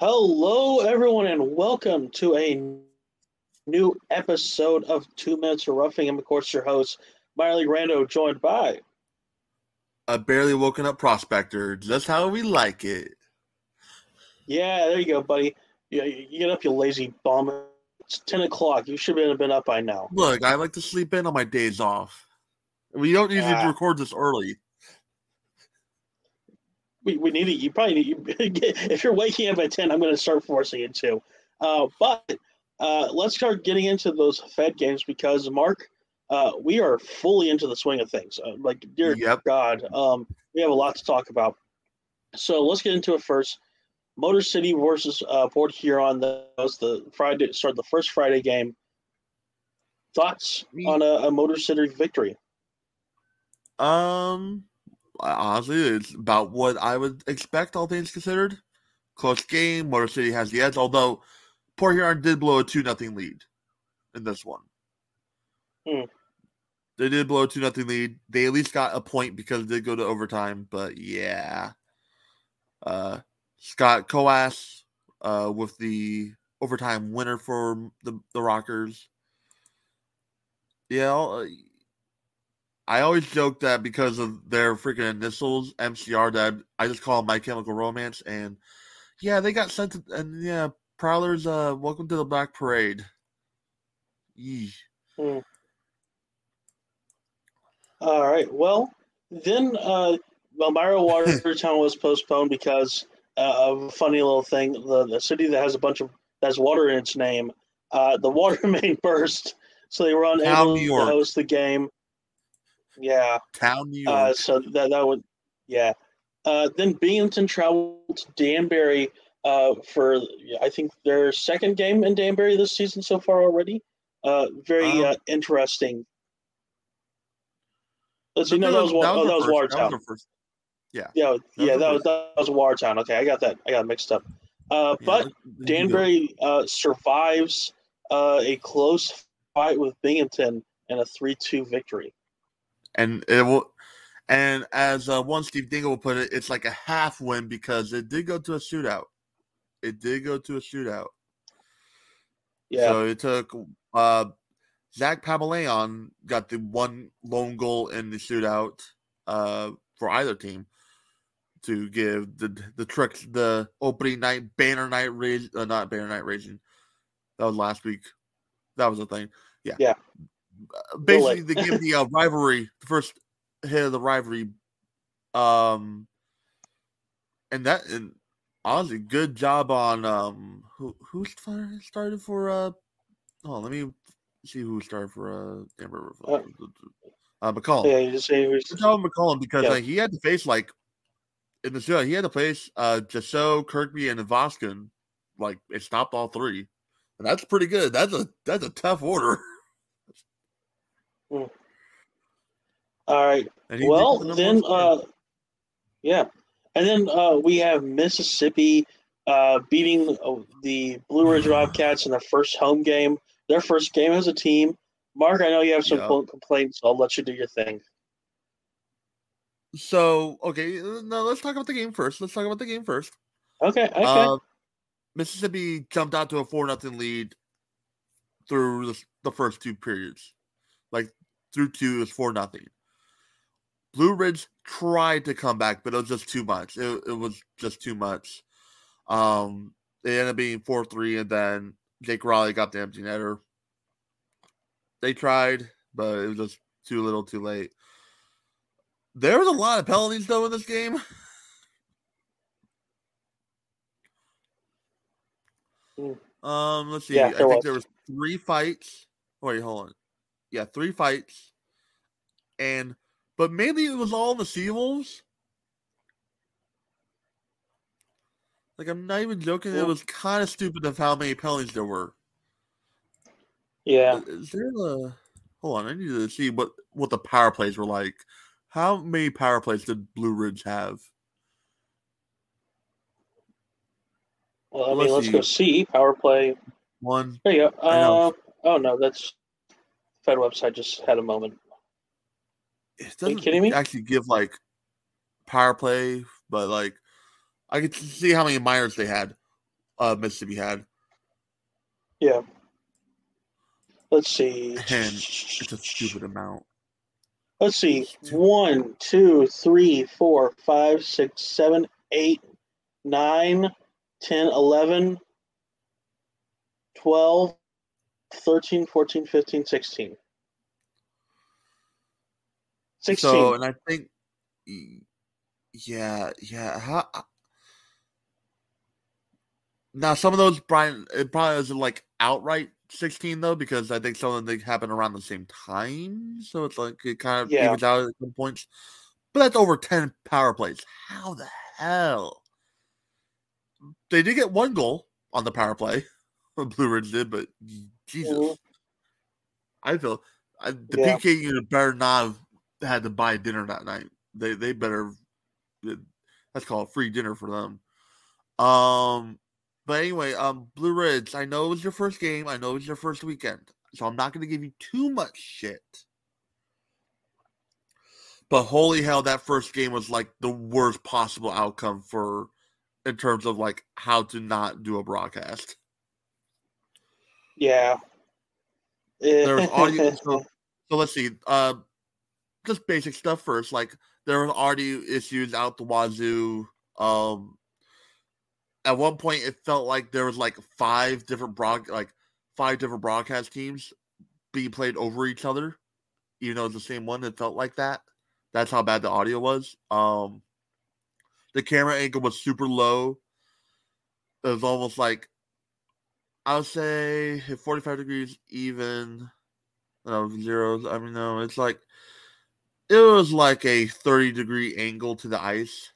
Hello, everyone, and welcome to a new episode of Two Minutes of Roughing. I'm, of course, your host, Miley Rando, joined by a barely woken up prospector, just how we like it. Yeah, there you go, buddy. Yeah, you get up, you lazy bum. It's ten o'clock. You should have been up by now. Look, I like to sleep in on my days off. We don't usually ah. record this early. We, we need to. You probably need. if you're waking up at ten, I'm going to start forcing it too. Uh, but uh, let's start getting into those Fed games because Marc, uh, we are fully into the swing of things. Uh, like, dear yep. God, um, we have a lot to talk about. So let's get into it first. Motor City versus uh, Port Huron. That was the Friday. Start the first Friday game. Thoughts on a, a Motor City victory? Um, honestly, it's about what I would expect, all things considered. Close game. Motor City has the edge, although Port Huron did blow a two nothing lead in this one. Hmm. They did blow a two nothing lead. They at least got a point because they go to overtime. But yeah, uh, Scott Coas uh, with the overtime winner for the the Rockers. Yeah, I always joke that because of their freaking initials, MCR, that I just call them My Chemical Romance, and yeah, they got sent to, and yeah, Prowlers, uh, welcome to the Black Parade. Yee. Hmm. All right. Well, then uh, Elmira Watertown was postponed because uh, of a funny little thing. The, the city that has a bunch of has water in its name, uh, the water main burst, so they were unable to host the game. Yeah, town New uh, so that that would, yeah. Uh, then Binghamton traveled to Danbury uh, for I think their second game in Danbury this season so far already. Uh, very um, uh, interesting. Let's see. No, that was, that was, oh, that was Watertown. Yeah. Yeah. Yeah. That was that was Watertown. Okay, I got that. I got mixed up. Uh, yeah, but Danbury uh, survives uh, a close fight with Binghamton and a three-two victory. And it will, and as uh, one Steve Dingle will put it, it's like a half win because it did go to a shootout. It did go to a shootout. Yeah. So it took uh, Zach Pamaleon got the one lone goal in the shootout uh, for either team to give the the tricks the opening night banner night raise uh, not banner night raging that was last week that was the thing yeah yeah basically they give the uh, rivalry the first hit of the rivalry um and that and honestly good job on um who who started for uh oh let me see who started for uh Amber uh, uh McCollum. Yeah, you just say good job McCollum because yeah. like, he had to face like in the show, he had to face uh Jasso, Kirkby, and Voskin. Like it stopped all three. And that's pretty good. That's a that's a tough order. Hmm. All right. Well, then uh yeah. And then uh we have Mississippi uh beating uh, the Blue Ridge Bobcats in their first home game. Their first game as a team. Marc, I know you have some yeah. complaints. So I'll let you do your thing. So okay, now let's talk about the game first. Let's talk about the game first. Okay. Okay. Uh, Mississippi jumped out to a four nothing lead through the, the, first two periods, like through two is four nothing. Blue Ridge tried to come back, but it was just too much. It, it was just too much. Um, they ended up being four three, and then Jake Raleigh got the empty netter. They tried, but it was just too little, too late. There was a lot of penalties though in this game. Um, let's see. Yeah, I think was. there was three fights. Wait, hold on. Yeah, three fights, and but mainly it was all the Seawolves. Like I'm not even joking. It was kind of stupid of how many penalties there were. Yeah. Is there a? Hold on, I need to see what what the power plays were like. How many power plays did Blue Ridge have? Well, I mean, let's, let's go see power play. One. There you go. Uh, oh no, that's Fed website just had a moment. It doesn't Are you kidding me? Actually, give like power play, but like I could see how many minors they had. uh, Mississippi had. Yeah. Let's see. And it's a stupid amount. Let's see. One, two, three, four, five, six, seven, eight, nine, 10, 11, 12, 13, 14, 15, 16. 16. So, and I think, yeah, yeah. How, uh, now, some of those, Brian, it probably isn't like outright 16 though, because I think some of them happen around the same time. So it's like it kind of Yeah. evens out at some points. But that's over 10 power plays. How the hell? They did get one goal on the power play. Blue Ridge did, but Jesus. Mhm. I feel I, the Yeah. PK unit better not have had to buy dinner that night. They they better that's called free dinner for them. Um, but anyway, um, Blue Ridge. I know it was your first game. I know it was your first weekend, so I'm not going to give you too much shit. But holy hell, that first game was like the worst possible outcome for in terms of like how to not do a broadcast. Yeah. There's audio. so, so let's see. Uh, just basic stuff first. Like there were audio issues out the wazoo. Um, at one point, it felt like there was like five different broad, like five different broadcast teams being played over each other, even though it's the same one. It felt like that. That's how bad the audio was. Um, the camera angle was super low. It was almost like I would say 45 degrees even. No, zeros. I mean, no, it's like it was like a 30 degree angle to the ice.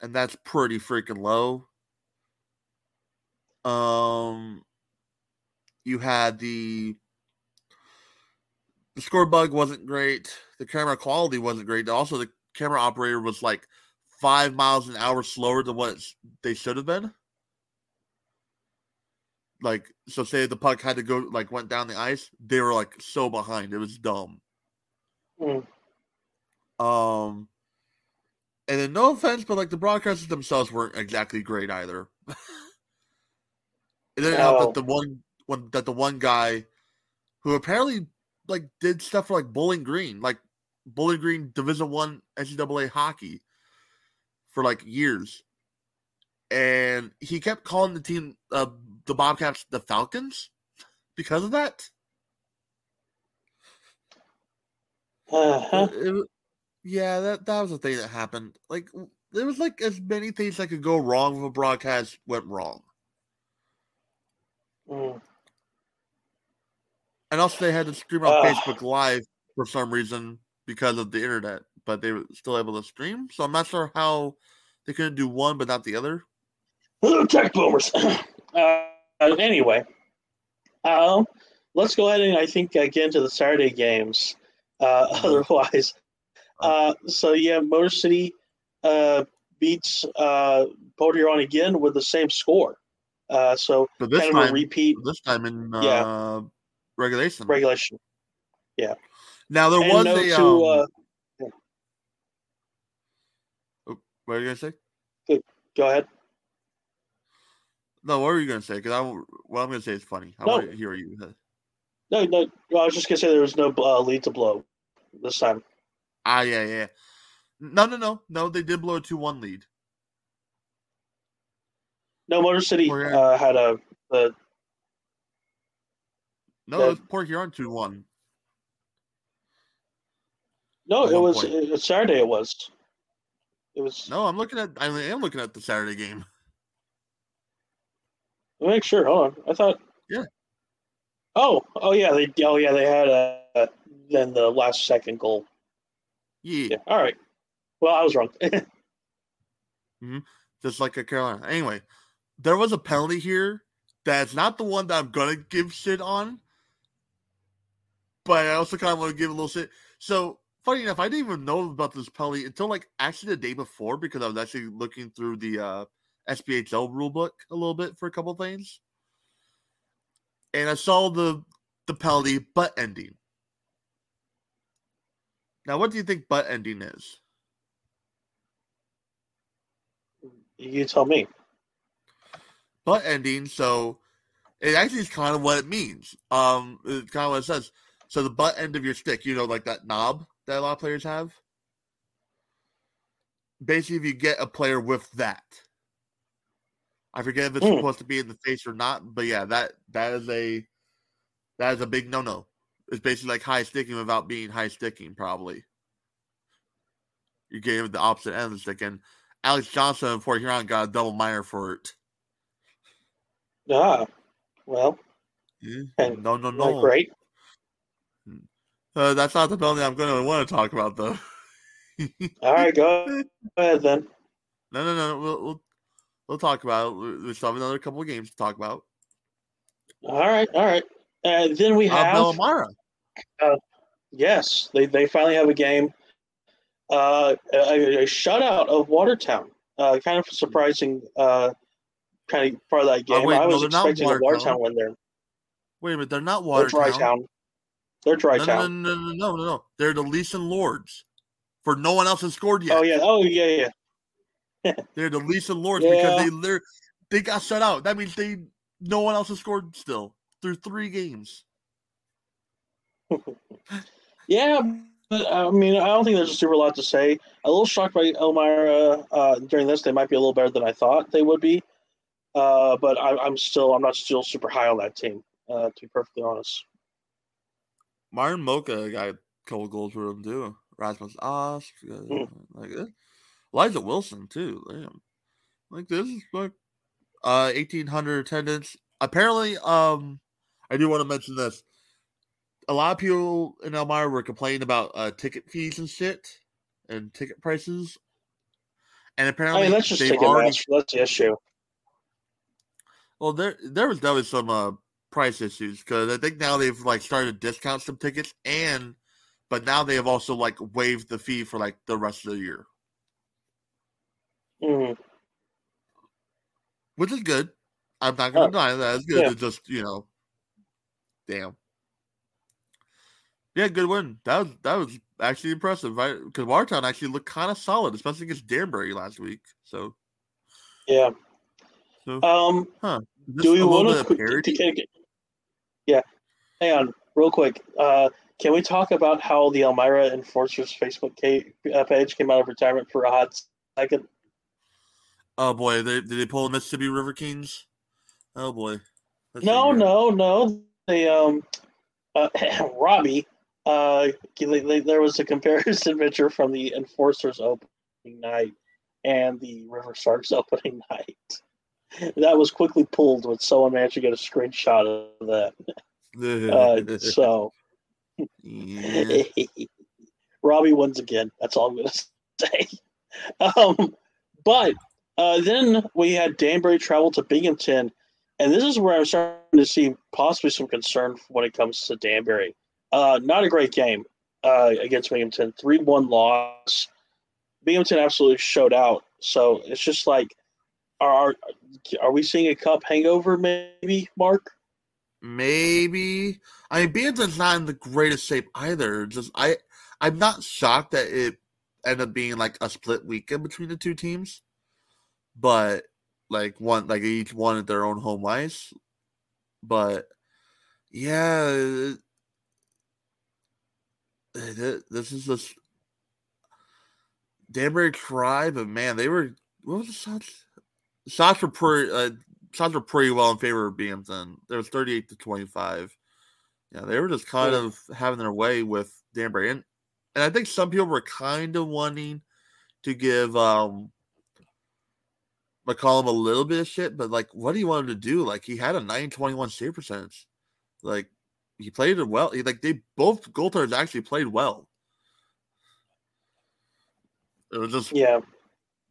And that's pretty freaking low. Um, you had the the score bug wasn't great. The camera quality wasn't great. Also, the camera operator was like five miles an hour slower than what they should have been. Like, so say the puck had to go, like, went down the ice, they were like so behind. It was dumb. Mm. Um, and then no offense, but like the broadcasters themselves weren't exactly great either. it didn't help that the one, one that the one guy who apparently like did stuff for like Bowling Green, like Bowling Green Division One NCAA hockey for like years, and he kept calling the team uh, the Bobcats the Falcons because of that. Uh-huh. It wa- yeah, that that was the thing that happened. Like there was like as many things that could go wrong if a broadcast went wrong, Mm. and also they had to stream on Ugh. Facebook Live for some reason because of the internet, but they were still able to stream. So I'm not sure how they couldn't do one but not the other. Hello, tech boomers. uh, anyway, um, let's go ahead and I think uh, get into the Saturday games. Uh, otherwise, uh, so yeah, Motor City uh, beats uh, Huron again with the same score. Uh, so But this kind of a time, repeat this time in uh, Yeah. regulation. regulation. Yeah. Now there And was note a to, um, uh, what are you gonna say? go ahead. No, what were you gonna say? Because I what I'm gonna say is funny. I No. want to hear you. No, no, I was just gonna say there was no uh, lead to blow this time. Ah, yeah, yeah. No, no, no, no. They did blow a two-one lead. No, Motor City uh, had a the No, Yeah. it was Port Huron two one. no. It was it, Saturday. It was. It was. No, I'm looking at. I am looking at the Saturday game. Make sure. Hold on. I thought. Yeah. Oh, oh yeah. They oh yeah they had a then the last second goal. Yeah, Yeah. All right. Well, I was wrong. just like a Carolina. Anyway, there was a penalty here that's not the one that I'm gonna give shit on, but I also kind of want to give a little shit. So funny enough, I didn't even know about this penalty until like actually the day before because I was actually looking through the uh, SPHL rule book a little bit for a couple things, and I saw the the penalty butt ending. Now, what do you think butt ending is? you tell me. butt ending, so it actually is kind of what it means. Um, it's kind of what it says. So the butt end of your stick, you know, like that knob that a lot of players have. Basically, if you get a player with that, I forget if it's Hmm. supposed to be in the face or not, but yeah, that that is a that is a big no no. It's basically like high sticking without being high sticking, probably. You gave the opposite end of the stick, and Alex Johnson and Port Huron got a double minor for it. Ah, well, Yeah. And No, no, no. great. Uh, that's not the penalty I'm going to want to talk about, though. All right, go ahead then. No, no, no. We'll we'll, we'll talk about it. We- still have another couple of games to talk about. All right, all right. And then we Uh, have Elmira. yes, they they finally have a game. Uh, a, a shutout of Watertown. Uh, kind of surprising. Uh, kind of part of that game. Oh, wait, I was they're not expecting a Watertown. Watertown win there. Wait a minute. They're not They're Watertown. Dry Town. They're Dry No, no, Town. no, no, no, no, no. They're the Leeson Lords. For no one else has scored yet. Oh yeah. Oh yeah, yeah. They're the Leeson Lords Yeah. because they they're, got shut out. That means they no one else has scored still through three games. Yeah, but I mean, I don't think there's a super lot to say. A little shocked by Elmira uh, during this. They might be a little better than I thought they would be, uh, but I, I'm still I'm not still super high on that team. Uh, to be perfectly honest. Martin Mocha got a couple goals for them too. Rasmus Osk, uh, Mm. Uh, Wilson too. Damn. Like this is like uh eighteen hundred attendance. Apparently, um, I do want to mention this. A lot of people in Elmira were complaining about uh, ticket fees and shit, and ticket prices. And I apparently, mean, that's just taking already match. That's the issue. Well, there there was definitely some uh, price issues because I think now they've like started to discount some tickets, and but now they have also like waived the fee for like the rest of the year, Mhm. which is good. I'm not going Oh, to deny that. It's good. yeah. It's just you know, damn. Yeah, good win. That was that was actually impressive, right? Because Watertown actually looked kind of solid, especially against Danbury last week. So, Yeah. so Um. this Do we want to? Yeah. Hang on, real quick. Uh, can we talk about how the Elmira Enforcers Facebook uh, page came out of retirement for a hot second? Oh boy, they, did they pull the Mississippi River Kings? Oh boy. Let's No, no, no. They um, uh, Robbie. Uh, there was a comparison picture from the Enforcers opening night and the River Sharks opening night. That was quickly pulled when someone managed to get a screenshot of that. Uh, so yeah. Robbie wins again. That's all I'm going to say. Um, but uh, then we had Danbury travel to Binghamton, and this is where I'm starting to see possibly some concern when it comes to Danbury. Uh, not a great game uh, against Binghamton. 3 1 loss. Binghamton absolutely showed out. So it's just like, are, are we seeing a cup hangover, maybe, Mark? Maybe. I mean, Binghamton's not in the greatest shape either. Just I, I'm not shocked that it ended up being like a split weekend between the two teams, but like one, like each one at their own home ice. But yeah, it- it- this is just Danbury tried, but man, they were what was the shots? Shots were pretty. Uh, shots were pretty well in favor of Binghamton. There was 38 to 25. Yeah, they were just kind Yeah. of having their way with Danbury. And, and I think some people were kind of wanting to give um, McCollum a little bit of shit, but like, what do you want him to do? Like, he had a 921 save percentage. Like, he played it well. He, like, they both goaltenders actually played well. It was just Yeah.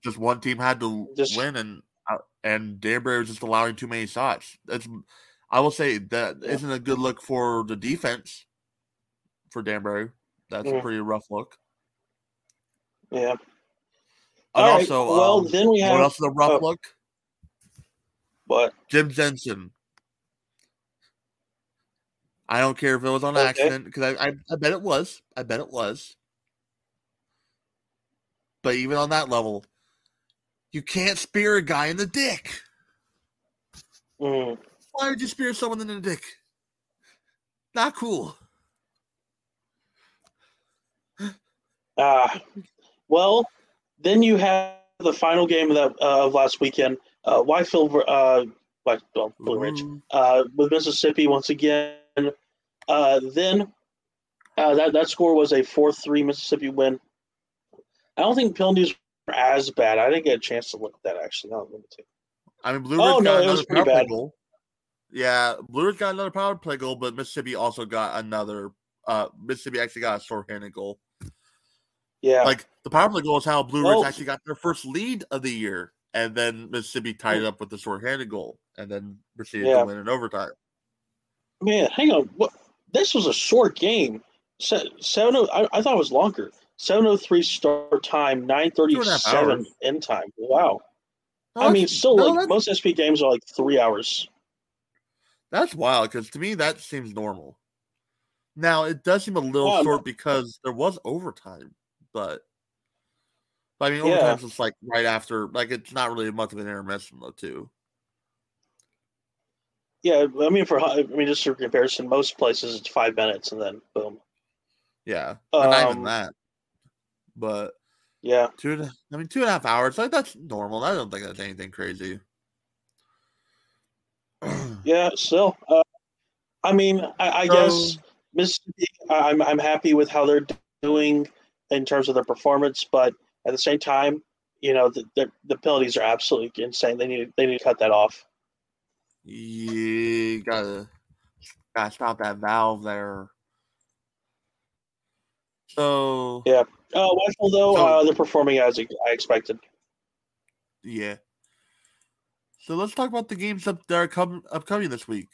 just one team had to Just- win, and uh, and Danbury was just allowing too many shots. That's I will say that Yeah. not a good look for the defense for Danbury. That's a Mm. pretty rough look. Yeah. And All right, also, well, um, then we have what else is a rough look? what? Jim Jensen. I don't care if it was on Okay. accident because I, I I bet it was. I bet it was. But even on that level, you can't spear a guy in the dick. Mm. Why would you spear someone in the dick? Not cool. Ah, well, then you have the final game of that uh, of last weekend. Uh, Whitefield, uh, White, well, Blue Ridge, uh, with Mississippi once again. Uh, then uh, that that score was a four three Mississippi win. I don't think penalties were as bad. I didn't get a chance to look at that actually. No. I mean, Blue Oh, Ridge no, got another power play bad. goal. Yeah, Blue Ridge got another power play goal, but Mississippi also got another. Uh, Mississippi actually got a shorthanded goal. Yeah, Like the power play goal is how Blue Ridge actually got their first lead of the year, and then Mississippi tied it up with the shorthanded goal, and then proceeded Yeah. to win in overtime. man, hang on. What? This was a short game. Se- Seven. oh- I, I thought it was longer. Seven oh three start time. Nine thirty Two and a half seven end time. Wow. No, I mean, still, no, like most SP games are like three hours. that's wild because to me that seems normal. Now it does seem a little short because there was overtime, but, but I mean Yeah. overtime's just like right after, like it's not really much of an intermission though, too. Yeah, I mean, for I mean, just for comparison, most places it's five minutes and then boom. Yeah, and not even Um, that. But Yeah, two, and I mean, two and a half hours. Like that's normal. I don't think that's anything crazy. yeah. Still, uh, I mean, I, I guess So- Mississippi. I'm I'm happy with how they're doing in terms of their performance, but at the same time, you know, the the, the penalties are absolutely insane. They need they need to cut that off. You gotta gotta stop that valve there. So Yeah. Uh, Wytheville though, So- uh, they're performing as I expected. yeah. So let's talk about the games up that are come upcoming this week.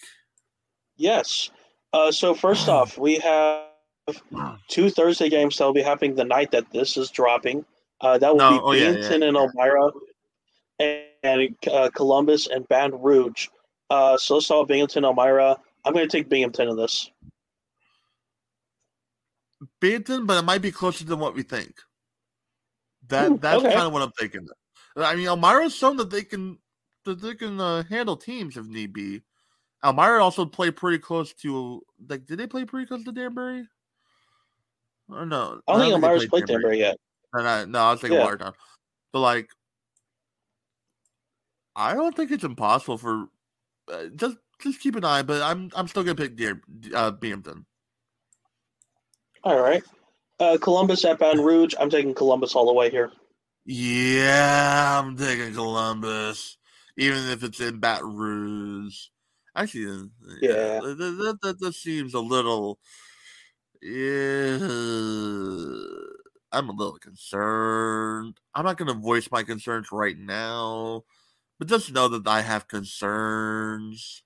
Yes. Uh, so first off, we have two Thursday games that will be happening the night that this is dropping. Uh, that will No, be oh, Binghamton yeah, and yeah. Elmira, and, and uh, Columbus and Baton Rouge. Uh, so let's talk Binghamton, Elmira. I'm going to take Binghamton in this. Binghamton, but it might be closer than what we think. That Ooh, that's okay. kind of what I'm thinking. I mean, Elmira's shown that they can that they can uh, handle teams if need be. Elmira also played pretty close to like. Did they play pretty close to Danbury? Or no? I don't think they Elmira's played Danbury yet. No, no, no, I was thinking Yeah. Watertown. But like, I don't think it's impossible for uh, just just keep an eye. But I'm I'm still gonna pick Deer, uh, Binghamton. All right. Uh, Columbus at Baton Rouge. I'm taking Columbus all the way here. Yeah, I'm taking Columbus, even if it's in Baton Rouge. Actually, uh, Yeah. that, that, that, that seems a little. Yeah, I'm a little concerned. I'm not going to voice my concerns right now, but just know that I have concerns.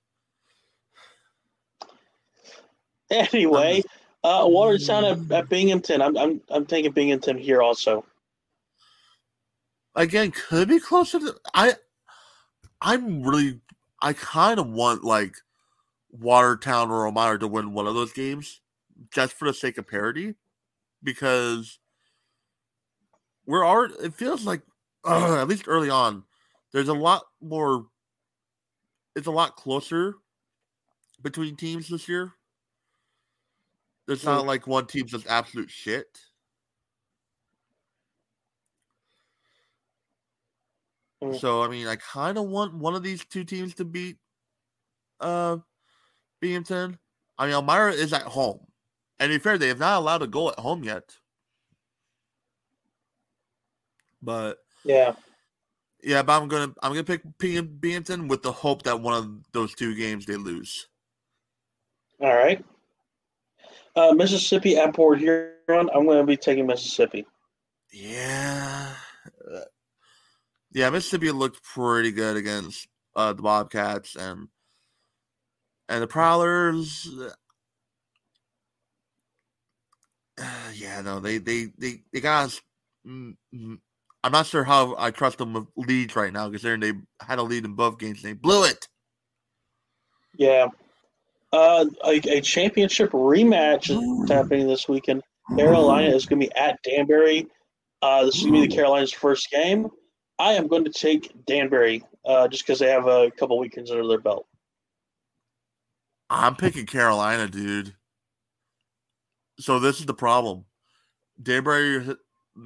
Anyway, uh, Watertown at, at Binghamton. I'm, I'm I'm taking Binghamton here also. Again, could be closer to. I, I'm really. I kind of want like Watertown or Elmira to win one of those games, just for the sake of parity, because we're already. It feels like, uh, at least early on, there's a lot more. It's a lot closer between teams this year. It's not like one team's just absolute shit. So I mean, I kind of want one of these two teams to beat uh Binghamton. I mean, Elmira is at home, and to be fair, they have not allowed a goal at home yet. But Yeah. yeah, but I'm gonna I'm gonna pick Bing- Binghamton with the hope that one of those two games they lose. All right. Uh, Mississippi at Port Huron. I'm going to be taking Mississippi. Yeah, yeah, Mississippi looked pretty good against uh, the Bobcats and and the Prowlers. Uh, yeah, no, they they they they got. mm, mm, I'm not sure how I trust them with leads right now because they they had a lead in both games they blew it. Yeah. Uh, a, a championship rematch Ooh. is happening this weekend. Carolina is going to be at Danbury. Uh, this is going to be the Carolinas' first game. I am going to take Danbury uh, just because they have a couple weekends under their belt. I'm picking Carolina, dude. So this is the problem. Danbury,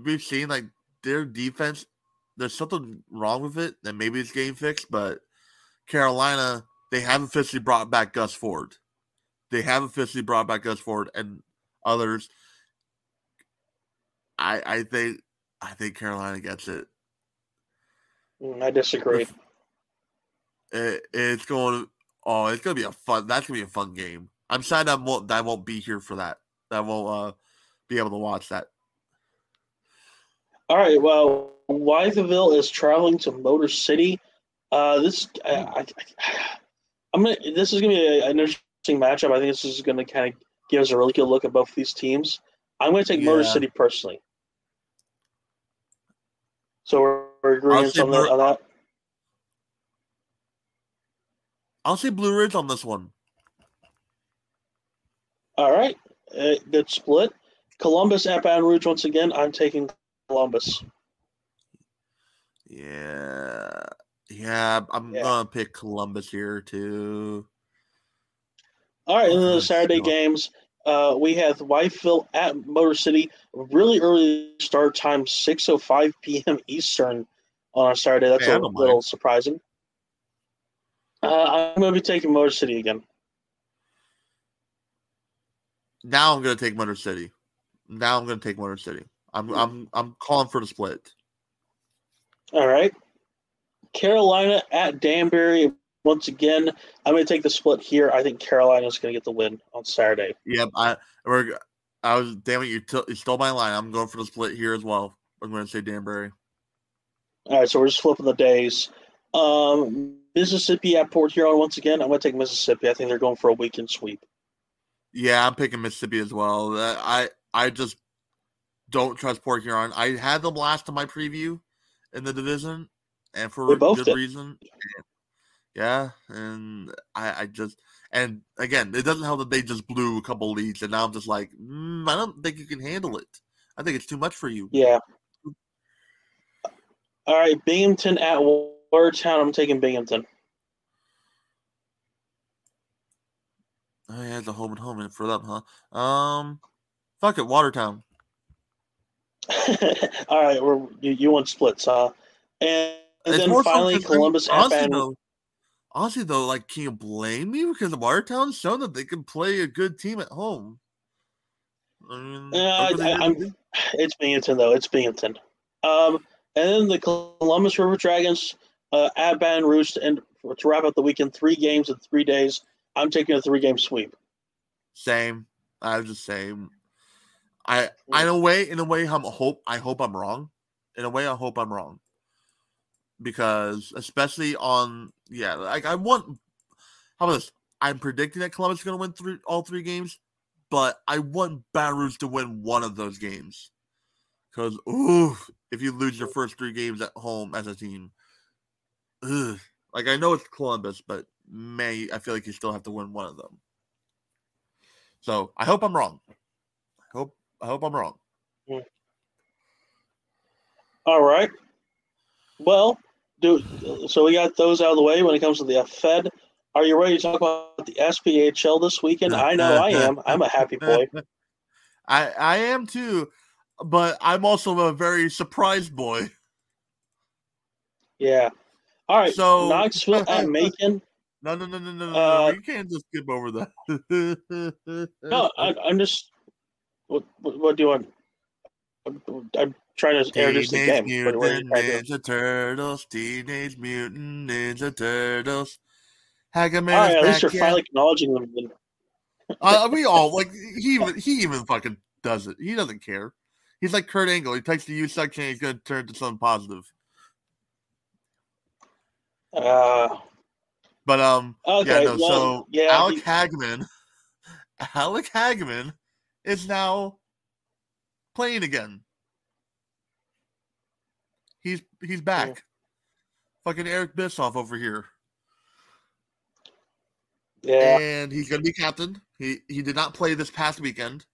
we've seen like their defense. There's something wrong with it, and maybe it's game fixed. But Carolina, they have officially brought back Gus Ford. They have officially brought back Gus Ford and others. I I think I think Carolina gets it. Mm, I disagree. It, it's going. Oh, it's gonna be a fun. That's gonna be a fun game. I'm sad that won't that won't be here for that. That won't uh, be able to watch that. All right. Well, Wytheville is traveling to Motor City. Uh, this I, I, I'm gonna. This is gonna be a, an interesting matchup. I think this is gonna kind of give us a really good look at both these teams. I'm gonna take Motor City personally. So we're, we're agreeing on that, on that. I'll say Blue Ridge on this one. All right. Uh, good split. Columbus at Baton Rouge once again. I'm taking Columbus. Yeah, yeah. I'm Yeah. gonna pick Columbus here too. All right, and then the Saturday games, uh, we have Wytheville at Motor City. Really early start time, 6.05 p.m. Eastern on a Saturday. That's Hey, a don't mind. little surprising. Uh, I'm going to be taking Motor City again. Now I'm gonna take Motor City. Now I'm gonna take Motor City. I'm I'm I'm calling for the split. All right. Carolina at Danbury. Once again, I'm going to take the split here. I think Carolina's going to get the win on Saturday. Yep. I we're I was damn it. You, t- you stole my line. I'm going for the split here as well. I'm going to say Danbury. All right, so we're just flipping the days. Um, Mississippi at Port Huron once again. I'm going to take Mississippi. I think they're going for a weekend sweep. Yeah, I'm picking Mississippi as well. Uh, I I just don't trust Port Huron. I had them last in my preview in the division, and for good did. reason. Yeah, and I, I just and again, it doesn't help that they just blew a couple leads, and now I'm just like, mm, I don't think you can handle it. I think it's too much for you. Yeah. All right, Binghamton at Watertown. I'm taking Binghamton. Oh yeah, it's a home and home in for them, huh? Um, fuck it, Watertown. All right, we're you, you want splits, huh? And, and then finally, so I mean, Columbus honestly, though, honestly though, like, can you blame me because the Watertown's shown that they can play a good team at home. I mean, Yeah, look what they I- I'm- It's Binghamton though. It's Binghamton. Um, and then the Columbus River Dragons uh, at Baton Rouge end to wrap up the weekend. Three games in three days. I'm taking a three game sweep. same. I was the same. I, I in a way, in a way, I'm hope I hope I'm wrong. In a way, I hope I'm wrong. Because especially on yeah, like I want. How about this? I'm predicting that Columbus is going to win three all three games, but I want Baton Rouge to win one of those games. Because ooh, if you lose your first three games at home as a team, ugh. like I know it's Columbus, but may I feel like you still have to win one of them. So I hope I'm wrong. I hope I hope I'm wrong. Hmm. All right. Well, do so. We got those out of the way. When it comes to the Fed, are you ready to talk about the SPHL this weekend? I know I am. I'm a happy boy. I I am too, but I'm also a very surprised boy. Yeah. All right. So- Knoxville at Macon. No, no, no, no, no, no, Uh, no. You can't just skip over that. No, I, I'm just. What, what, what do you want? I'm, I'm trying to Teenage game. What, what Mutant to? Ninja Turtles, Teenage Mutant Ninja Turtles. Hagman All right, at least you're again. finally acknowledging them. Uh, we all like he even he even fucking does it. He doesn't care. He's like Kurt Angle. He takes the U section. He's gonna turn to something positive. Uh, But um, okay. yeah, no. well, so yeah, Alec the- Hagman, Alec Hagman is now playing again. He's he's back. Fucking Eric Bischoff over here, yeah. and he's gonna be captain. He he did not play this past weekend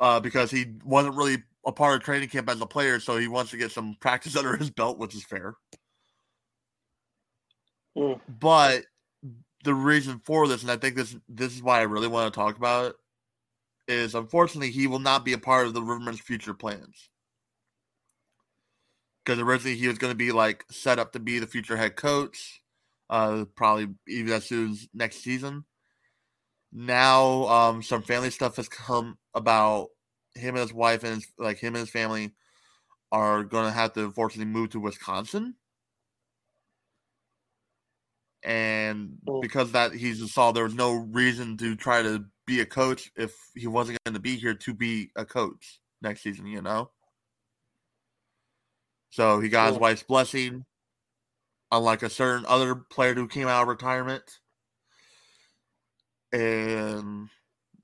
uh, because he wasn't really a part of training camp as a player, so he wants to get some practice under his belt, which is fair. Mm. But the reason for this, and I think this this is why I really want to talk about it, is unfortunately he will not be a part of the Rivermen's future plans. Because originally he was going to be like set up to be the future head coach, uh, probably even as soon as next season. Now, um, some family stuff has come about him and his wife and his, like him and his family are going to have to unfortunately move to Wisconsin and because that he just saw there was no reason to try to be a coach if he wasn't going to be here to be a coach next season, you know. So he got cool. his wife's blessing, unlike a certain other player who came out of retirement, and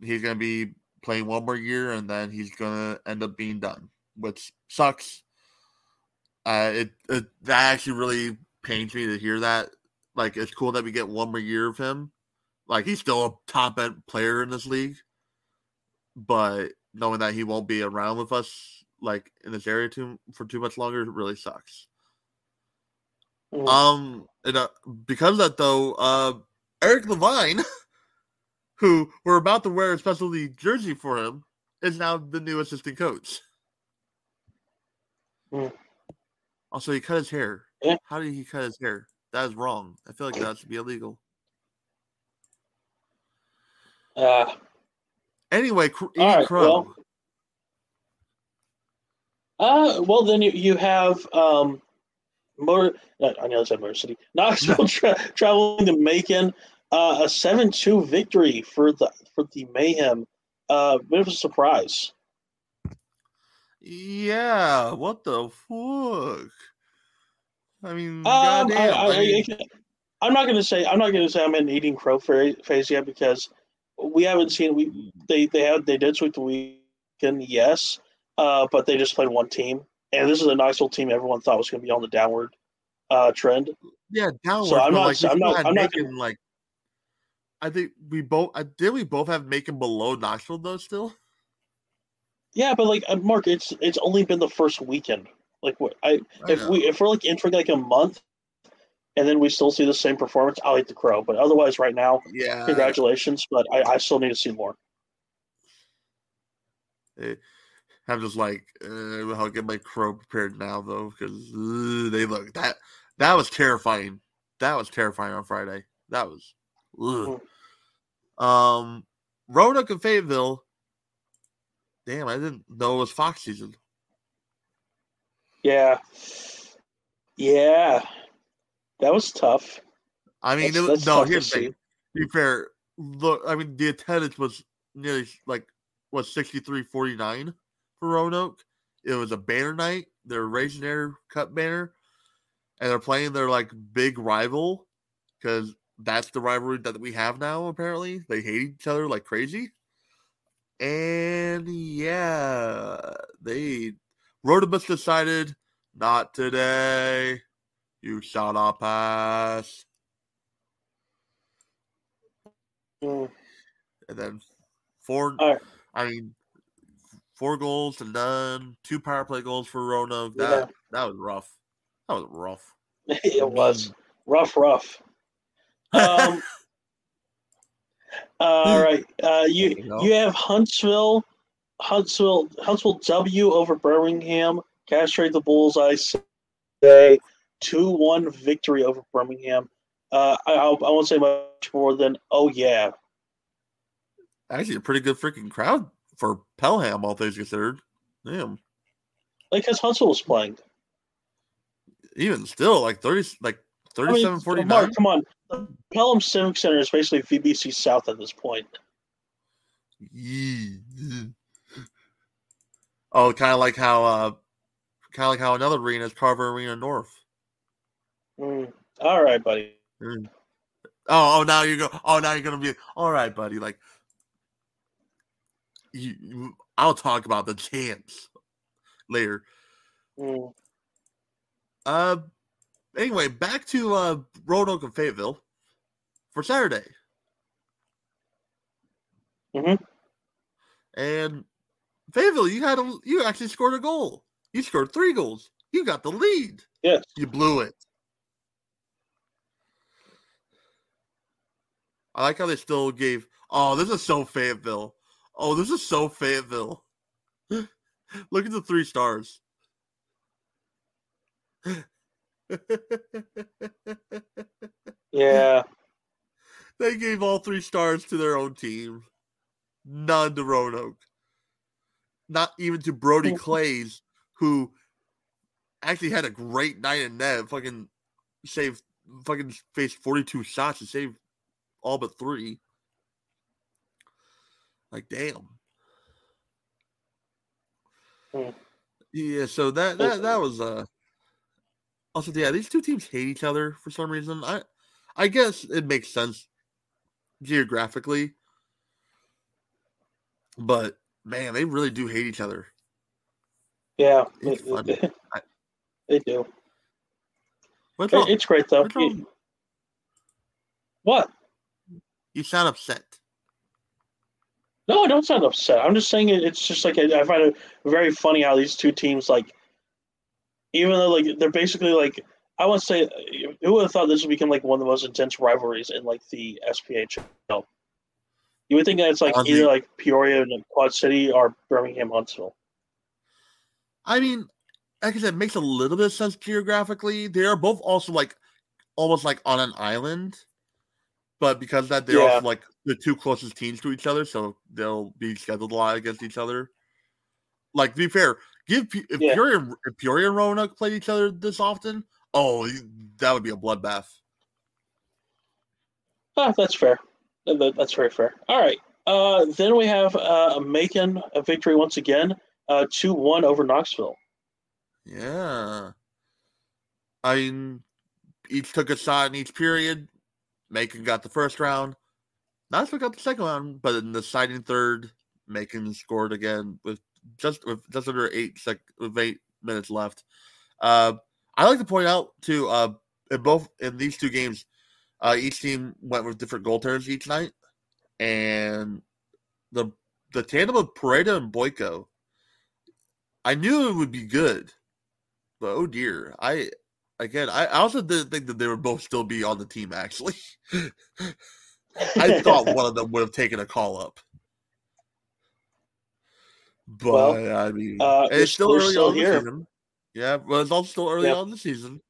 he's going to be playing one more year, and then he's going to end up being done, which sucks. Uh, it, it that actually really pains me to hear that like it's cool that we get one more year of him. Like he's still a top end player in this league, but knowing that he won't be around with us like in this area too for too much longer really sucks. Mm. Um, and uh, because of that though, uh, Eric Levine, who we're about to wear a specialty jersey for him, is now the new assistant coach. Mm. Also, he cut his hair. Yeah. How did he cut his hair? That is wrong. I feel like that should be illegal. Uh, anyway, right, Crow. Well, uh, well, then you, you have um, motor. Uh, I know I said Motor City. Knoxville tra- traveling to Macon. Uh, a seven-two victory for the for the Mayhem. Uh, bit of a surprise. Yeah. What the fuck? I mean, um, goddamn. I, I, am not going to say I'm not going to say I'm in eating crow phase yet because we haven't seen we they they had they did sweep the weekend yes, uh, but they just played one team and this is a nice little team everyone thought was going to be on the downward uh, trend. Yeah, downward. So I'm not. Like, I'm not. I'm not gonna, like. I think we both uh, did. We both have Macon below Knoxville though. Still. Yeah, but like uh, Marc, it's it's only been the first weekend. Like what I, I if know. we if we're like in for like a month and then we still see the same performance, I'll eat the crow. But otherwise right now, yeah. Congratulations. But I, I still need to see more. I'm just like uh, I'll get my crow prepared now though, because uh, they look that that was terrifying. That was terrifying on Friday. That was mm-hmm. um Roanoke and Fayetteville. Damn, I didn't know it was Fox season. Yeah. Yeah. That was tough. I mean, that's, that's no, here's the thing. To be fair, look, I mean, the attendance was nearly like, was 63 49 for Roanoke. It was a banner night. They're raising their cup banner, and they're playing their like big rival because that's the rivalry that we have now. Apparently, they hate each other like crazy. And yeah, they Rhodobus decided, not today. You shall not pass. Mm. And then four, right. I mean, four goals and none, two power play goals for Roanoke. That yeah. that was rough. That was rough. it was rough, rough. Um, all right, uh, you you, you have Huntsville Huntsville Huntsville W over Birmingham. Castrate the Bulls, I say. 2 1 victory over Birmingham. Uh, I, I, won't say much more than, oh, yeah. Actually, a pretty good freaking crowd for Pelham, all things considered. Damn. Like, because Huntsville was playing. Even still, like 30, like 37 I mean, 49. Marc, come on. The Pelham Civic Center is basically VBC South at this point. Yeah. Oh, kind of like how, uh, kind of like how another arena is Carver Arena North. Mm. All right, buddy. Mm. Oh, oh, now you go. Oh, now you're gonna be all right, buddy. Like, you, I'll talk about the chance later. Mm. Uh, anyway, back to uh Roanoke and Fayetteville for Saturday. Mm-hmm. And Fayetteville, you had a, you actually scored a goal. You scored three goals. You got the lead. Yes. You blew it. I like how they still gave. Oh, this is so Fayetteville. Oh, this is so Fayetteville. Look at the three stars. Yeah. They gave all three stars to their own team. None to Roanoke. Not even to Brody Clays, who actually had a great night in net. Fucking saved, fucking faced 42 shots and saved all but three. Like, damn. Hmm. Yeah, so that that that was uh also yeah, these two teams hate each other for some reason. I I guess it makes sense geographically. But man, they really do hate each other. Yeah. It- it- they do. What's It- It's great though. Wrong? What? You sound upset. No, I don't sound upset. I'm just saying it, it's just like I, I find it very funny how these two teams like, even though like they're basically like I want to say, who would have thought this would become like one of the most intense rivalries in like the SPHL? You would think that it's like the- either like Peoria and Quad City or Birmingham Huntsville. I mean, like I said, it makes a little bit of sense geographically. They are both also like almost like on an island. But because that they're Yeah. also like the two closest teams to each other, so they'll be scheduled a lot against each other. Like to be fair, give Pe- if Yeah. Peoria if Peoria and Roanoke played each other this often, oh, that would be a bloodbath. Ah, that's fair. That- that- That's very fair. All right. Uh, then we have uh, Macon a victory once again, uh, two one over Knoxville. Yeah. I mean, each took a shot in each period. Macon got the first round. Knoxville got the second round, but in the deciding third, Macon scored again with just with just under eight sec with eight minutes left. Uh, I like to point out too, uh, in both in these two games, uh, each team went with different goaltenders each night, and the the tandem of Pareda and Boyko. I knew it would be good, but oh dear, I again I also didn't think that they would both still be on the team. Actually, I thought one of them would have taken a call up, but Well, I mean, uh, it's still early still on here. the season. Yeah, well, it's also still early Yep. on the season.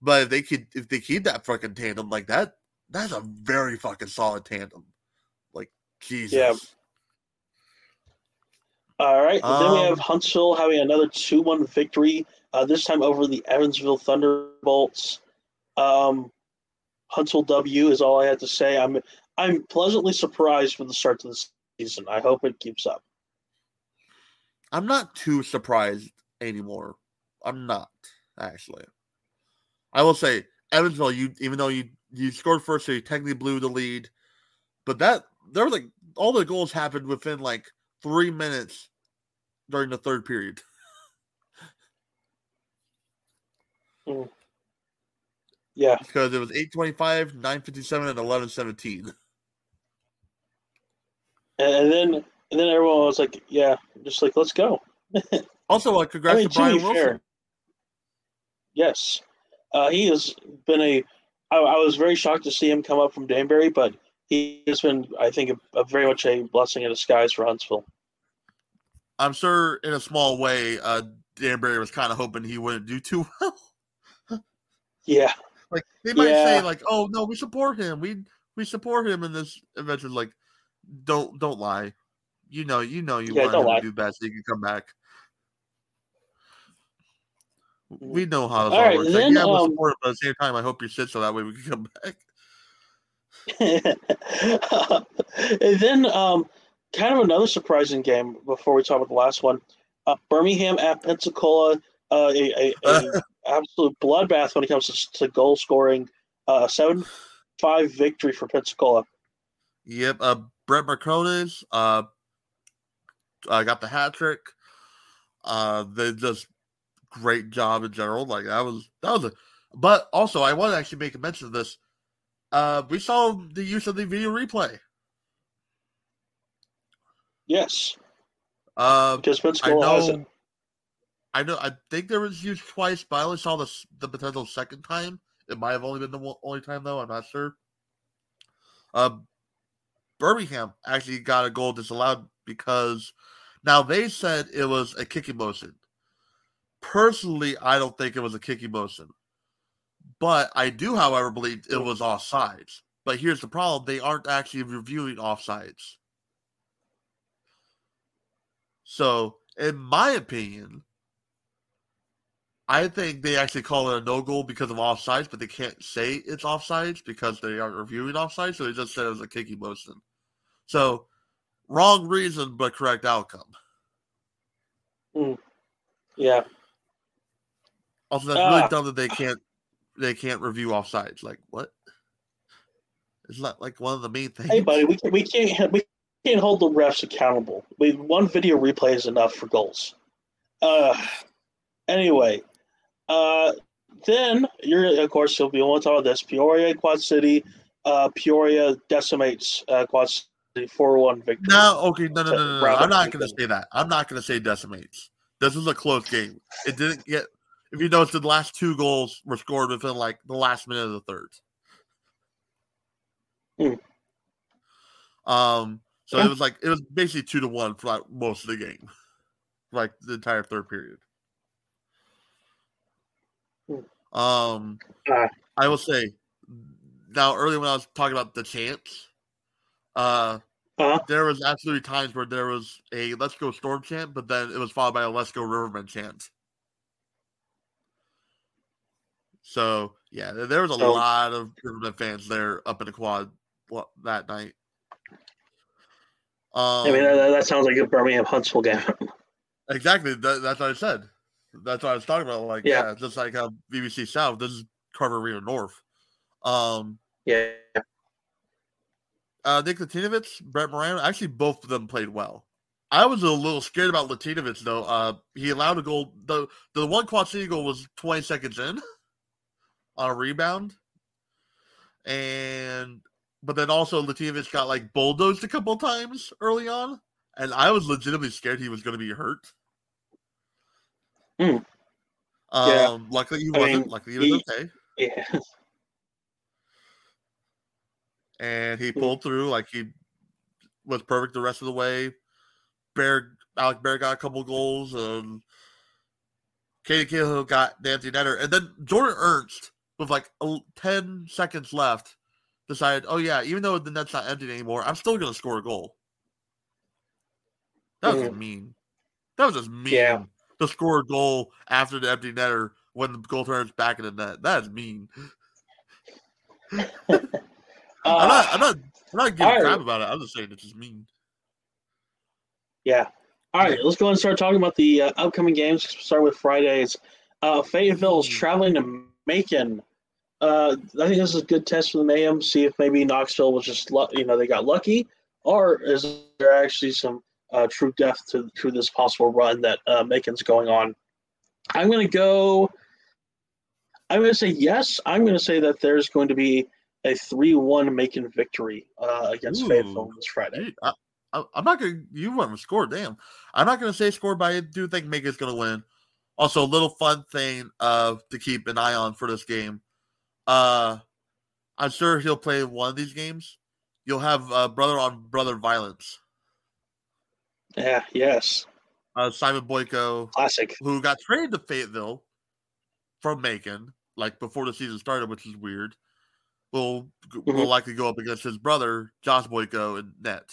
But if they could, if they keep that fucking tandem like that, that's a very fucking solid tandem. Like Jesus. Yeah. All right. and then we have Um, Huntsville having another 2 1 victory, uh, this time over the Evansville Thunderbolts. Um, Huntsville W is all I have to say. I'm I'm pleasantly surprised with the start to the season. I hope it keeps up. I'm not too surprised anymore. I'm not actually. I will say Evansville. You even though you you scored first, so you technically blew the lead, but that there was like all the goals happened within like three minutes during the third period. Yeah. because it was 825, 957, and 1117. And, and then and then everyone was like, yeah, just like let's go. Also, uh, I mean, to Brian Wilson. fair, yes, uh, he has been a. I, I was very shocked to see him come up from Danbury, but he has been, I think, a, a very much a blessing in disguise for Huntsville. I'm sure in a small way, uh, Danbury was kind of hoping he wouldn't do too well. Yeah, like they might Yeah. say, like, "Oh no, we support him. We we support him in this adventure." Like, don't don't lie. You know, you know, you Yeah, want him lie. to do bad so you can come back. We know how this All all, right, works. then, like, yeah, we'll um, support but at the same time, I hope you sit so that way we can come back. and then um, kind of another surprising game before we talk about the last one. Uh, Birmingham at Pensacola, uh, a, a, a absolute bloodbath when it comes to, to goal scoring. Uh, seven five victory for Pensacola. Yep. Uh, Brett Marcones uh, uh, got the hat trick. Uh, they just great job in general. Like that was that was a. But also, I want to actually make a mention of this. Uh, we saw the use of the video replay. Yes, Uh, I Pensacola has it. know. I know. I think there was used twice, but I only saw the the potential second time. It might have only been the only time though. I'm not sure. Uh, Birmingham actually got a goal disallowed because now they said it was a kicking motion. Personally, I don't think it was a kicking motion. But I do, however, believe it was offsides. But here's the problem they aren't actually reviewing offsides. So, in my opinion, I think they actually call it a no goal because of offsides, but they can't say it's offsides because they aren't reviewing offsides. So they just said it was a kicking motion. So, wrong reason, but correct outcome. Mm. Yeah. Also, that's uh, really dumb that they can't they can't review offsides. Like what? It's not like one of the main things. Hey, buddy, we we can't we can't hold the refs accountable. We one video replay is enough for goals. Uh, anyway, uh, then you're of course you'll be able to talk about this. Peoria Quad City, uh, Peoria decimates uh, Quad City four one victory. No, okay, no, no, no, no. no. I'm not going to say that. I'm not going to say decimates. This is a close game. It didn't get. If you notice, the last two goals were scored within like the last minute of the third. Hmm. Um. So yeah. it was like it was basically two to one for like most of the game, like the entire third period. Um, uh, I will say now earlier when I was talking about the chance, uh, uh-huh. there was absolutely times where there was a "Let's Go Storm" chant, but then it was followed by a "Let's Go Rivermen" chant. So yeah, there was a so, lot of Rivermen fans there up in the quad that night. Um, I mean, that, that, sounds like a Birmingham Huntsville game. exactly. That, that's what I said. That's what I was talking about. Like, yeah, yeah just like how BBC South, this is Carver Arena North. Um, yeah. Uh, Nick Latinovich, Brett Moran, actually both of them played well. I was a little scared about Latinovich though. Uh, he allowed a goal. the The one quad city goal was 20 seconds in on a rebound, and but then also Latinovich got like bulldozed a couple times early on, and I was legitimately scared he was going to be hurt. Mm. Um, yeah. Luckily, he wasn't. mean, luckily, he was okay. Yeah. And he hmm. pulled through like he was perfect the rest of the way. Bear Alec Bear got a couple goals. Um, Katie Cahill got empty netter, and then Jordan Ernst with like ten seconds left decided, oh yeah, even though the net's not empty anymore, I'm still gonna score a goal. That was mm. mean. That was just mean. Yeah to score a goal after the empty netter when the goal turns back in the net. That is mean. uh, I'm not. I'm not. I'm not giving right. crap about it. I'm just saying it's just mean. Yeah. All right. Let's go and start talking about the uh, upcoming games. Start with Fridays. Uh, Fayetteville is hmm. traveling to Macon. Uh, I think this is a good test for the Mayhem. See if maybe Knoxville was just, you know, they got lucky, or is there actually some uh, true depth to, to this possible run that uh, Macon's going on. I'm going to go. I'm going to say yes. I'm going to say that there's going to be a 3 1 Macon victory uh, against Ooh, Fayetteville this Friday. I, am not going to. You want to score, damn. I'm not going to say score, but I do think Macon's going to win. Also, a little fun thing uh, to keep an eye on for this game. Uh, I'm sure he'll play one of these games. You'll have uh, brother on brother violence. Yeah, yes. Uh, Simon Boyko, classic, who got traded to Fayetteville from Macon, like before the season started, which is weird. Will mm-hmm. will likely go up against his brother Josh Boyko in net,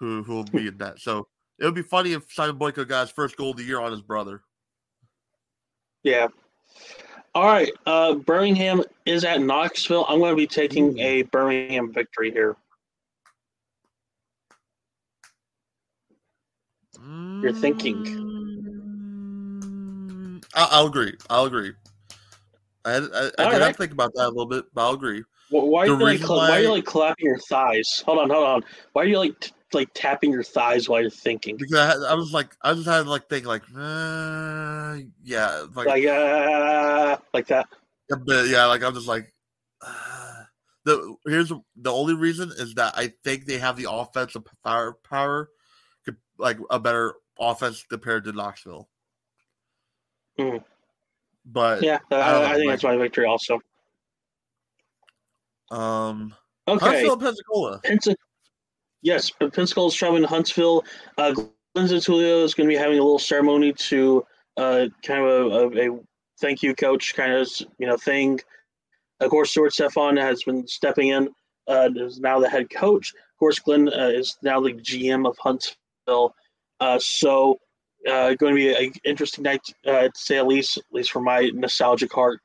who who will be in net. So it would be funny if Simon Boyko got his first goal of the year on his brother. Yeah. All right. Uh, Birmingham is at Knoxville. I'm going to be taking a Birmingham victory here. you're thinking. Mm, I'll, agree. I'll agree. I, I, I did right. have to think about that a little bit, but I'll agree. why, are you like, why... why... are you like clapping your thighs? Hold on, hold on. Why are you like t- like tapping your thighs while you're thinking? Because I, I was like, I just had to like think like, uh, yeah, like, like, uh, like that. Yeah, but yeah, like I'm just like, uh, the here's the only reason is that I think they have the offensive power power like a better offense compared to Knoxville. Mm. But yeah, I, I, I think like, that's my victory also. Um. Okay. Huntsville, Pensacola. Pensac- yes, Pensacola is traveling to Huntsville. Uh, Glenn Detulleo is going to be having a little ceremony to uh, kind of a, a, a thank you, coach, kind of you know thing. Of course, Stuart Stefan has been stepping in. Uh, is now the head coach. Of course, Glenn uh, is now the GM of Huntsville. Uh, so, uh, going to be an interesting night uh, to say at least, at least for my nostalgic heart.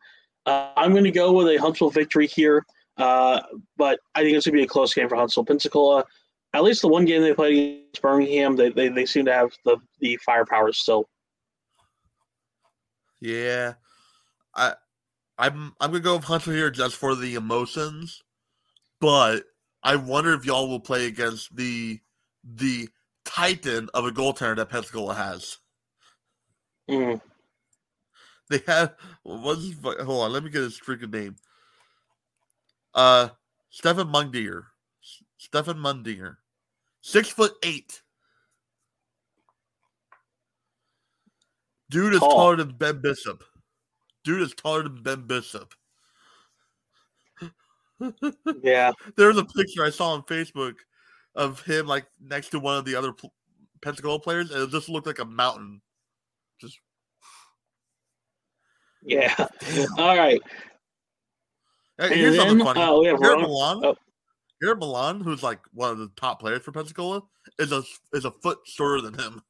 Uh, I'm going to go with a Huntsville victory here, uh, but I think it's going to be a close game for Huntsville. Pensacola, at least the one game they played against Birmingham, they, they, they seem to have the, the firepower still. Yeah, I I'm I'm gonna go with Huntsville here just for the emotions, but I wonder if y'all will play against the the titan of a goaltender that Pensacola has. Mm. They have what's his, hold on, let me get his freaking name. Uh, Stefan Mundinger, Stefan Mundinger, six foot eight. Dude is Tall. taller than Ben Bishop. Dude is taller than Ben Bishop. Yeah. There's a picture I saw on Facebook of him like next to one of the other pl- Pensacola players, and it just looked like a mountain. Just Yeah. All right. Hey, here's something funny. uh, we have Garrett Ron- Milan, oh. Garrett Milan, who's like one of the top players for Pensacola, is a is a foot shorter than him.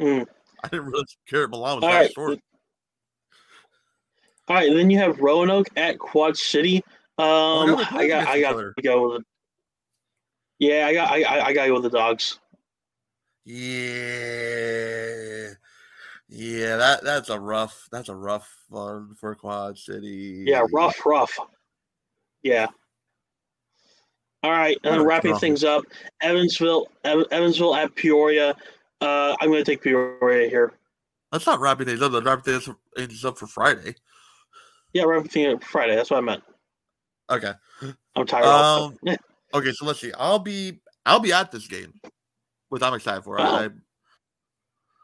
Mm. I didn't realize Garrett Milan was All that right. short. All right. Then you have Roanoke at Quad City. Um, I got I got to go with it. Yeah, I got I I, I got to go with the dogs. Yeah, yeah. That that's a rough. That's a rough one for Quad City. Yeah, rough, rough. Yeah. All right, and wrapping things up, Evansville, Ev- Evansville at Peoria. Uh, I'm going to take Peoria here. That's not wrapping things up. That's wrapping things up for Friday. Yeah, wrapping things up Friday. That's what I meant. Okay. I'm tired. Um, Okay, so let's see. I'll be I'll be at this game, which I'm excited for. Wow. I,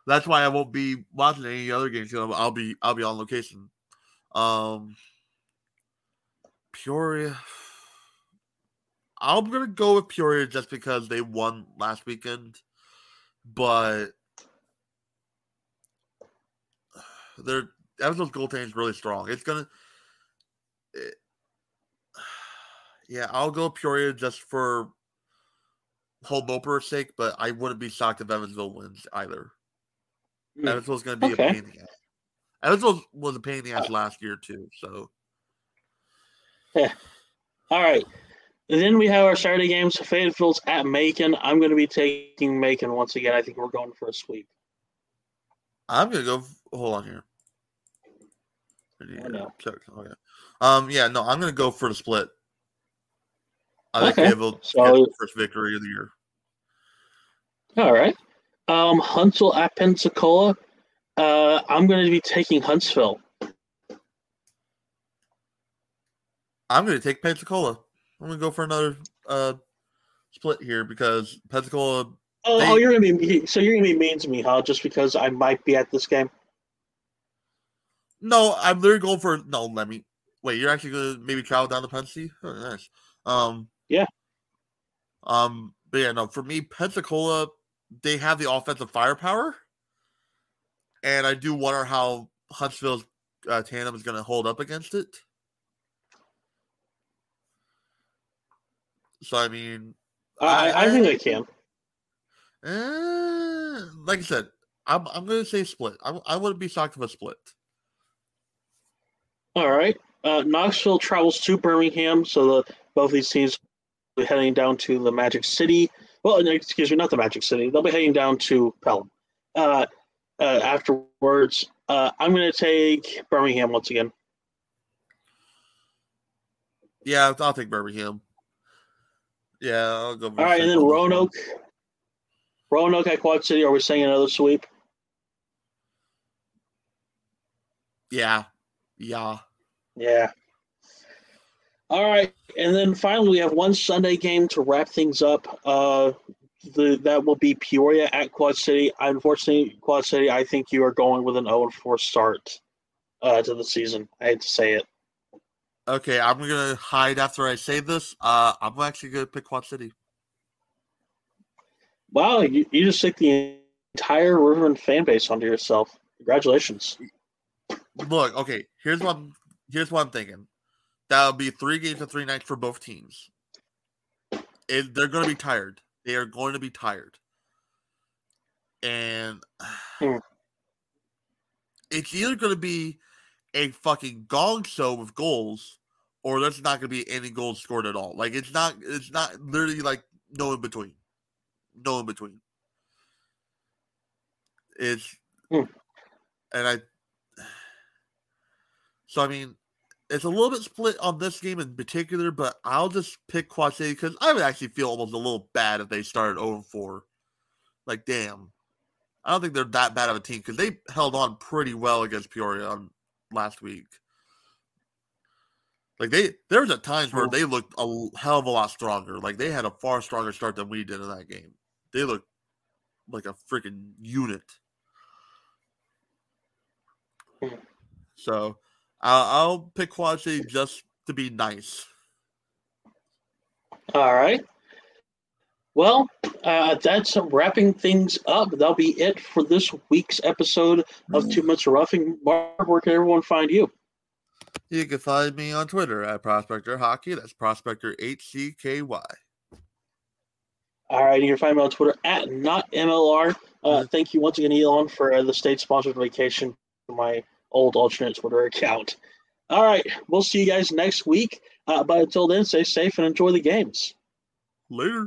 that's why I won't be watching any other games. You know, I'll be I'll be on location. Um, Peoria. I'm gonna go with Peoria just because they won last weekend, but their Evansville's goaltending is really strong. It's gonna. it- yeah, I'll go Peoria just for whole Moper's sake, but I wouldn't be shocked if Evansville wins either. Hmm. Evansville's going to be Okay. a pain in the ass. Evansville was a pain in the ass last year too, so Yeah. All right. Then we have our Saturday games. Fayetteville's at Macon. I'm going to be taking Macon once again. I think we're going for a sweep. I'm gonna go. Hold on here. Know. Check. Okay. Um. Yeah. No. I'm gonna go for the split. I think Okay. Fayetteville So- first victory of the year. All right. Um, Huntsville at Pensacola. Uh, I'm going to be taking Huntsville. I'm gonna take Pensacola. I'm gonna go for another uh split here because Pensacola. Oh, They- oh, you're going to be so you're to be mean to me, huh? Just because I might be at this game. No, I'm literally going for no. Let me wait. You're actually gonna maybe travel down to Pensacola. Oh, nice. Um. Yeah. Um. But yeah, no. For me, Pensacola, they have the offensive firepower, and I do wonder how Huntsville's uh, tandem is going to hold up against it. So I mean, I, I, I think they can. eh, like I said, I'm I'm going to say split. I, I wouldn't be shocked if a split. All right. Uh, Knoxville travels to Birmingham, so the, both these teams will be heading down to the Magic City. Well, excuse me, not the Magic City. They'll be heading down to Pelham. Uh, uh, afterwards, uh, I'm going to take Birmingham once again. Yeah, I'll take Birmingham. Yeah, I'll go. All right, and then Roanoke. Roanoke at Quad City. Are we saying another sweep? Yeah, yeah. Yeah. All right, and then finally we have one Sunday game to wrap things up. Uh, the that will be Peoria at Quad City. Unfortunately, Quad City, I think you are going with an 0 4 start uh, to the season. I hate to say it. Okay, I'm gonna hide after I say this. Uh, I'm actually gonna pick Quad City. Wow, you, you just took the entire Rivermen fan base onto yourself. Congratulations. Look, okay, here's what I'm, here's what I'm thinking. That'll be three games and three nights for both teams. It, they're going to be tired. They are going to be tired, and Hmm. it's either going to be a fucking gong show with goals, or there's not going to be any goals scored at all. Like it's not. It's not literally like no in between. No in between. It's Hmm. and I. So I mean, it's a little bit split on this game in particular, but I'll just pick Quad City because I would actually feel almost a little bad if they started 0 4. Like, damn. I don't think they're that bad of a team because they held on pretty well against Peoria on last week. Like they, there was at times where they looked a hell of a lot stronger. Like they had a far stronger start than we did in that game. They looked like a freaking unit. So I'll, I'll pick Quad City just to be nice. All right. Well, uh, that's wrapping things up. That'll be it for this week's episode of Too Much Roughing. Marc, where can everyone find you? You can find me on Twitter at Prospector Hockey. That's Prospector H C K Y. All right, you can find me on Twitter at not MLR. Uh, thank you once again, Elon, for uh, the state sponsored vacation for my old alternate Twitter account. All right, we'll see you guys next week. Uh, but until then, stay safe and enjoy the games. Later.